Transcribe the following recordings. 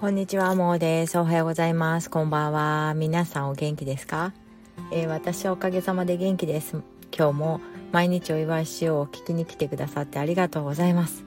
こんにちは、もうです。おはようございます。こんばんは。皆さんお元気ですか、えー、私はおかげさまで元気です。今日も毎日お祝いしようを聞きに来てくださってありがとうございます。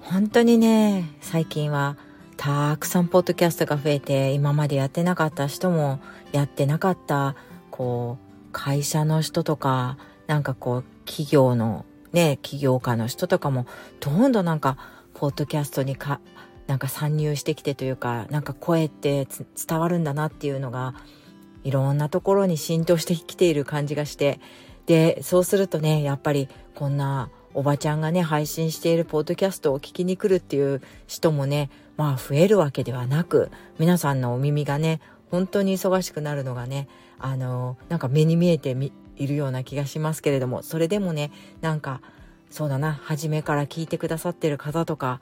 本当にね、最近はたくさんポッドキャストが増えて、今までやってなかった人もやってなかった、こう、会社の人とか、なんかこう、企業のね、起業家の人とかも、どんどんなんか、ポッドキャストにかなんか参入してきてというかなんか声って伝わるんだなっていうのがいろんなところに浸透してきている感じがしてでそうするとねやっぱりこんなおばちゃんがね配信しているポッドキャストを聞きに来るっていう人もねまあ増えるわけではなく皆さんのお耳がね本当に忙しくなるのがねあのなんか目に見えているような気がしますけれどもそれでもねなんかそうだな初めから聞いてくださってる方とか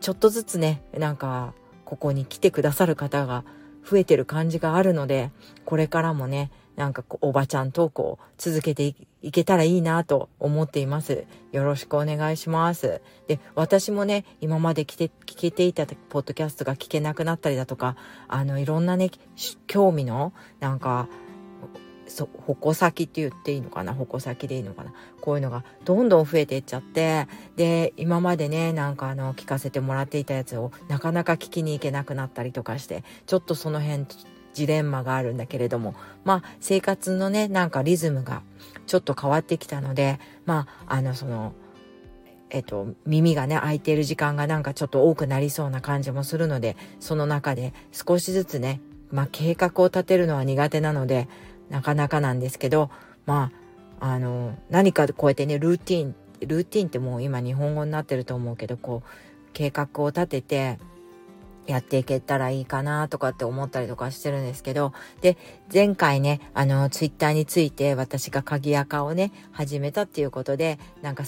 ちょっとずつね、なんか、ここに来てくださる方が増えてる感じがあるので、これからもね、なんかおばちゃん投稿を続けていけたらいいなと思っています。よろしくお願いします。で、私もね、今まで来て、聞けていたポッドキャストが聞けなくなったりだとか、あの、いろんなね、興味の、なんか、そ矛先って言っていいのかな？矛先でいいのかな？こういうのがどんどん増えていっちゃってで今までねなんかあの聞かせてもらっていたやつをなかなか聞きに行けなくなったりとかしてちょっとその辺ジレンマがあるんだけれどもまあ生活のねなんかリズムがちょっと変わってきたのでまああのそのえっと、耳がね、開いている時間がなんかちょっと多くなりそうな感じもするので、その中で少しずつね、まあ計画を立てるのは苦手なので、なかなかなんですけど、まあ、あの、何かこうやってね、ルーティン、ルーティンってもう今日本語になってると思うけど、こう、計画を立てて、やっていけたらいいかなとかって思ったりとかしてるんですけど、で、前回ね、あの、ツイッターについて私が鍵垢をね、始めたっていうことで、なんか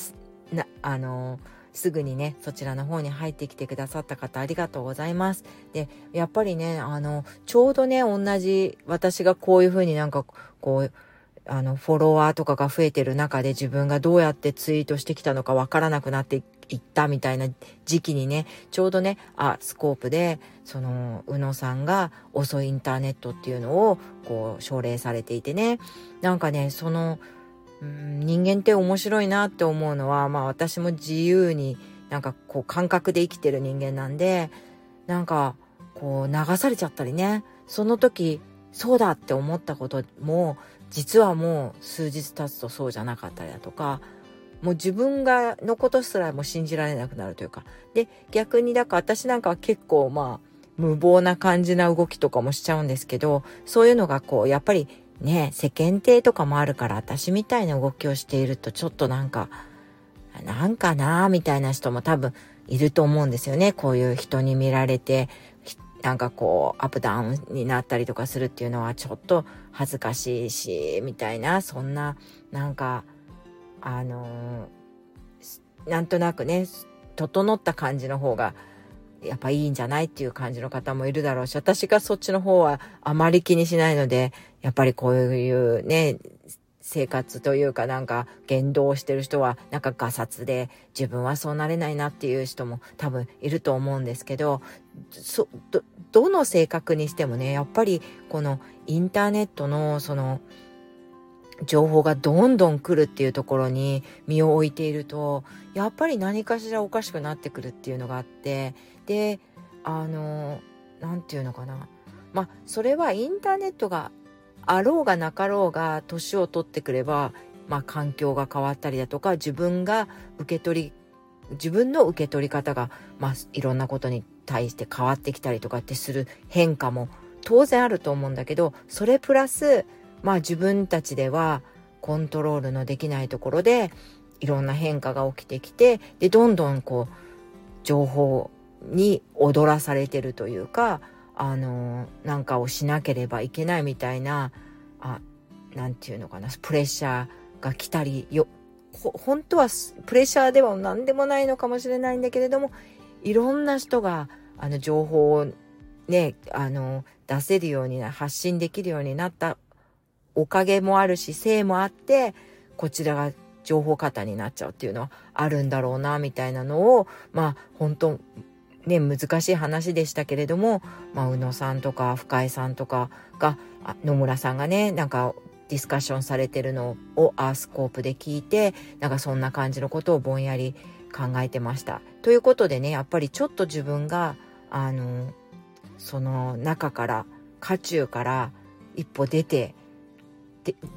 な、あの、すぐにね、そちらの方に入ってきてくださった方ありがとうございます。で、やっぱりね、あの、ちょうどね、同じ、私がこういうふうになんか、こう、あの、フォロワーとかが増えてる中で自分がどうやってツイートしてきたのかわからなくなっていったみたいな時期にね、ちょうどね、あ、スコープで、その、宇野さんが遅いインターネットっていうのを、こう、奨励されていてね、なんかね、その、うん人間って面白いなって思うのは、まあ私も自由になんかこう感覚で生きてる人間なんで、なんかこう流されちゃったりね、その時そうだって思ったことも実はもう数日経つとそうじゃなかったりだとか、もう自分がのことすらも信じられなくなるというか。で、逆にだから私なんかは結構まあ無謀な感じな動きとかもしちゃうんですけど、そういうのがこうやっぱりね、世間体とかもあるから私みたいな動きをしているとちょっとなんか、なんかなーみたいな人も多分いると思うんですよね。こういう人に見られて、なんかこう、アップダウンになったりとかするっていうのはちょっと恥ずかしいし、みたいな、そんな、なんか、あのー、なんとなくね、整った感じの方がやっぱいいんじゃないっていう感じの方もいるだろうし、私がそっちの方はあまり気にしないので、やっぱりこういうね、生活というかなんか言動をしてる人はなんかガサツで自分はそうなれないなっていう人も多分いると思うんですけど、そ、ど、どの性格にしてもね、やっぱりこのインターネットのその情報がどんどん来るっていうところに身を置いているとやっぱり何かしらおかしくなってくるっていうのがあってであの何て言うのかな。まあそれはインターネットがあろうがなかろうが年を取ってくればまあ環境が変わったりだとか自分が受け取り自分の受け取り方がまあいろんなことに対して変わってきたりとかってする変化も当然あると思うんだけどそれプラスまあ自分たちではコントロールのできないところでいろんな変化が起きてきてでどんどんこう情報に踊らされてるというかあのなんかをしなければいけないみたいなあなんていうのかなプレッシャーが来たりよ本当はプレッシャーでは何でもないのかもしれないんだけれどもいろんな人があの情報をねあの出せるようにな発信できるようになったおかげもあるし、せいもあって、こちらが情報過多になっちゃうっていうのはあるんだろうな、みたいなのを、まあ、本当ね、難しい話でしたけれども、まあ、宇野さんとか深井さんとかが野村さんがねなんかディスカッションされてるのをアースコープで聞いてなんかそんな感じのことをぼんやり考えてました。ということでねやっぱりちょっと自分があのその中から渦中から一歩出て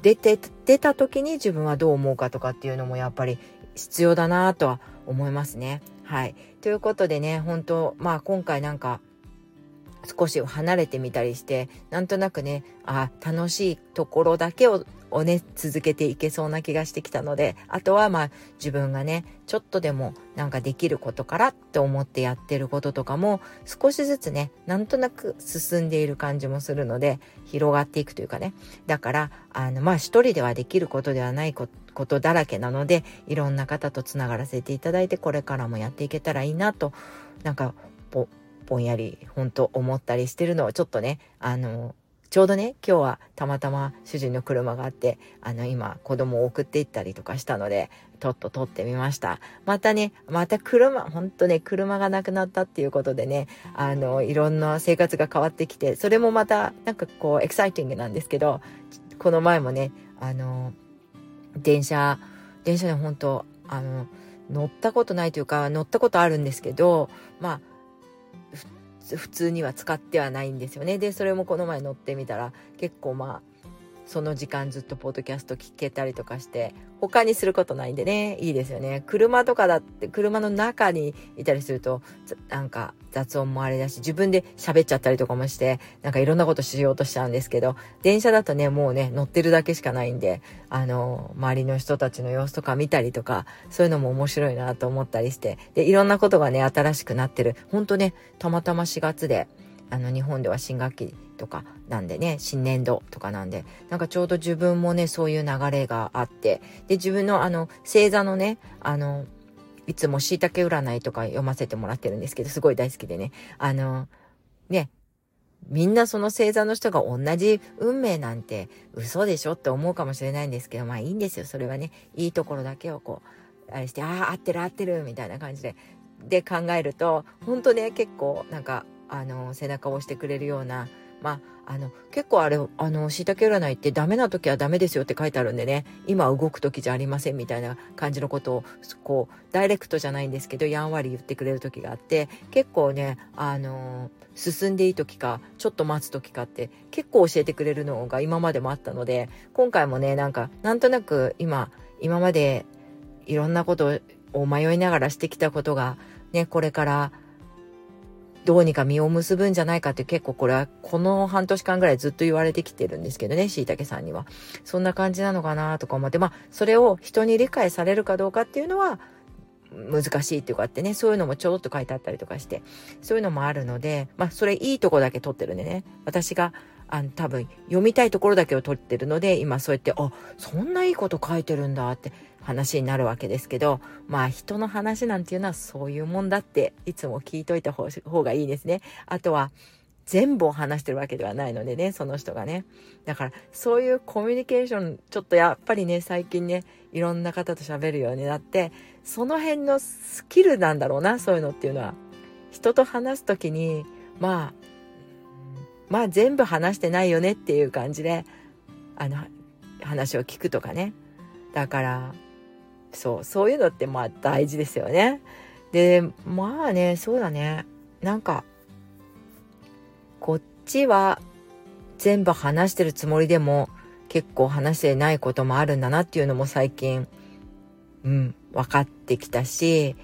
出て出た時に自分はどう思うかとかっていうのもやっぱり必要だなとは思いますね。はい。ということでね本当まあ今回なんか少し離れてみたりしてなんとなくねあ楽しいところだけををね続けていけそうな気がしてきたのであとはまあ自分がねちょっとでもなんかできることからって思ってやってることとかも少しずつねなんとなく進んでいる感じもするので広がっていくというかねだからあのまあ一人ではできることではないこことだらけなのでいろんな方とつながらせていただいてこれからもやっていけたらいいなとなんかぼんやり本当思ったりしてるのをちょっとねあのちょうどね今日はたまたま主人の車があってあの今子供を送っていったりとかしたのでとっと撮ってみました。またねまた車ほんとね車がなくなったっていうことでねあのいろんな生活が変わってきてそれもまたなんかこうエキサイティングなんですけどこの前もねあの電車電車で本当あの乗ったことないというか乗ったことあるんですけどまあ普通には使ってはないんですよね。でそれもこの前乗ってみたら結構まあその時間ずっとポッドキャスト聞けたりとかして他にすることないんでね。いいですよね。車とかだって車の中にいたりするとなんか雑音もあれだし自分で喋っちゃったりとかもしてなんかいろんなことしようとしちゃうんですけど電車だとねもうね乗ってるだけしかないんであの周りの人たちの様子とか見たりとかそういうのも面白いなと思ったりしてでいろんなことがね新しくなってる。ほんとねたまたま4月であの日本では新学期とかなんでね新年度とかなんでなんかちょうど自分もねそういう流れがあってで自分のあの星座のねあのいつもしいたけ占いとか読ませてもらってるんですけどすごい大好きでねあのねみんなその星座の人が同じ運命なんて嘘でしょって思うかもしれないんですけどまあいいんですよ。それはねいいところだけをこうあれしてああ合ってる合ってるみたいな感じでで考えると本当ね結構なんかあの背中を押してくれるようなまあ、あの結構あれあの椎茸占いってダメな時はダメですよって書いてあるんでね。今動く時じゃありませんみたいな感じのことをこうダイレクトじゃないんですけどやんわり言ってくれる時があって結構ねあの進んでいい時かちょっと待つ時かって結構教えてくれるのが今までもあったので今回もねなんかなんとなく今今までいろんなことを迷いながらしてきたことがねこれからどうにか実を結ぶんじゃないかって結構これはこの半年間ぐらいずっと言われてきてるんですけどね、椎茸さんには。そんな感じなのかなとか思って、まあそれを人に理解されるかどうかっていうのは難しいっていうかってね、そういうのもちょろっと書いてあったりとかして、そういうのもあるので、まあそれいいとこだけ取ってるんでね、私があの多分読みたいところだけを取ってるので、今そうやって、あ、そんないいこと書いてるんだって話になるわけですけどまあ人の話なんていうのはそういうもんだっていつも聞いといた方がいいですね。あとは全部を話してるわけではないのでねその人がねだからそういうコミュニケーションちょっとやっぱりね最近ねいろんな方と喋るようになってその辺のスキルなんだろうなそういうのっていうのは人と話す時にまあまあ全部話してないよねっていう感じであの話を聞くとかね。だからそうそういうのってまあ大事ですよね。でまあねそうだね。なんかこっちは全部話してるつもりでも結構話してないこともあるんだなっていうのも最近うん分かってきたし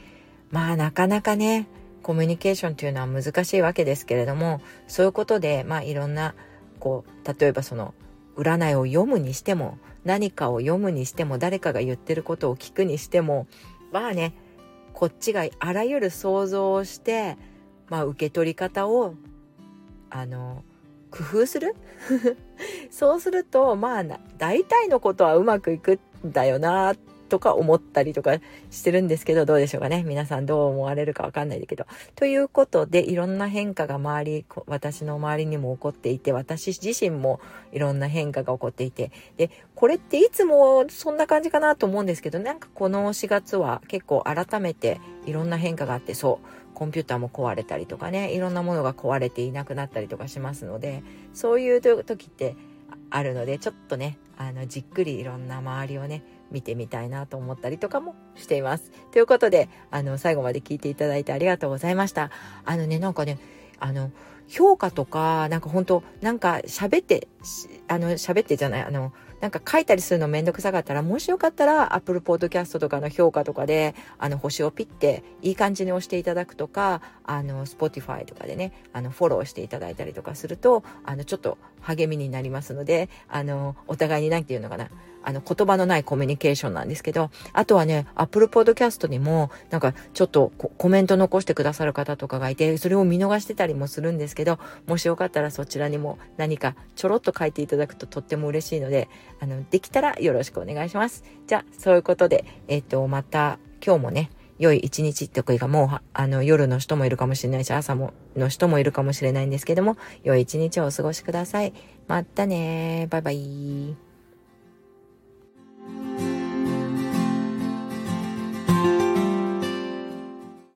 まあなかなかねコミュニケーションっていうのは難しいわけですけれどもそういうことでまあいろんなこう例えばその占いを読むにしても何かを読むにしても誰かが言ってることを聞くにしてもまあねこっちがあらゆる想像をして、まあ、受け取り方をあの工夫する？そうするとまあ大体のことはうまくいくんだよなってとか思ったりとかしてるんですけど、どうでしょうかね。皆さんどう思われるかわかんないけど。ということで、いろんな変化が周り、私の周りにも起こっていて、私自身もいろんな変化が起こっていて、で、これっていつもそんな感じかなと思うんですけど、なんかこの4月は結構改めていろんな変化があってそうコンピューターも壊れたりとかねいろんなものが壊れていなくなったりとかしますのでそういう時ってあるのでちょっとねあのじっくりいろんな周りをね見てみたいなと思ったりとかもしています。ということであの最後まで聞いていただいてありがとうございました。あのねなんかねあの評価とかなんか本当なんか喋ってあの喋ってじゃないあのなんか書いたりするのめんどくさかったら、もしよかったら Apple Podcast とかの評価とかで、あの星をピッていい感じに押していただくとか、あの Spotify とかでね、あのフォローしていただいたりとかすると、あのちょっと励みになりますので、あのお互いに何て言うのかな、あの言葉のないコミュニケーションなんですけど、あとはね、Apple Podcast にもなんかちょっとコメント残してくださる方とかがいて、それを見逃してたりもするんですけど、もしよかったらそちらにも何かちょろっと書いていただくととっても嬉しいので、あの、できたらよろしくお願いします。じゃあ、そういうことで、えっ、と、また今日もね、良い一日ってがもう、あの、夜の人もいるかもしれないし、朝も、の人もいるかもしれないんですけども、良い一日をお過ごしください。またねバイバイ。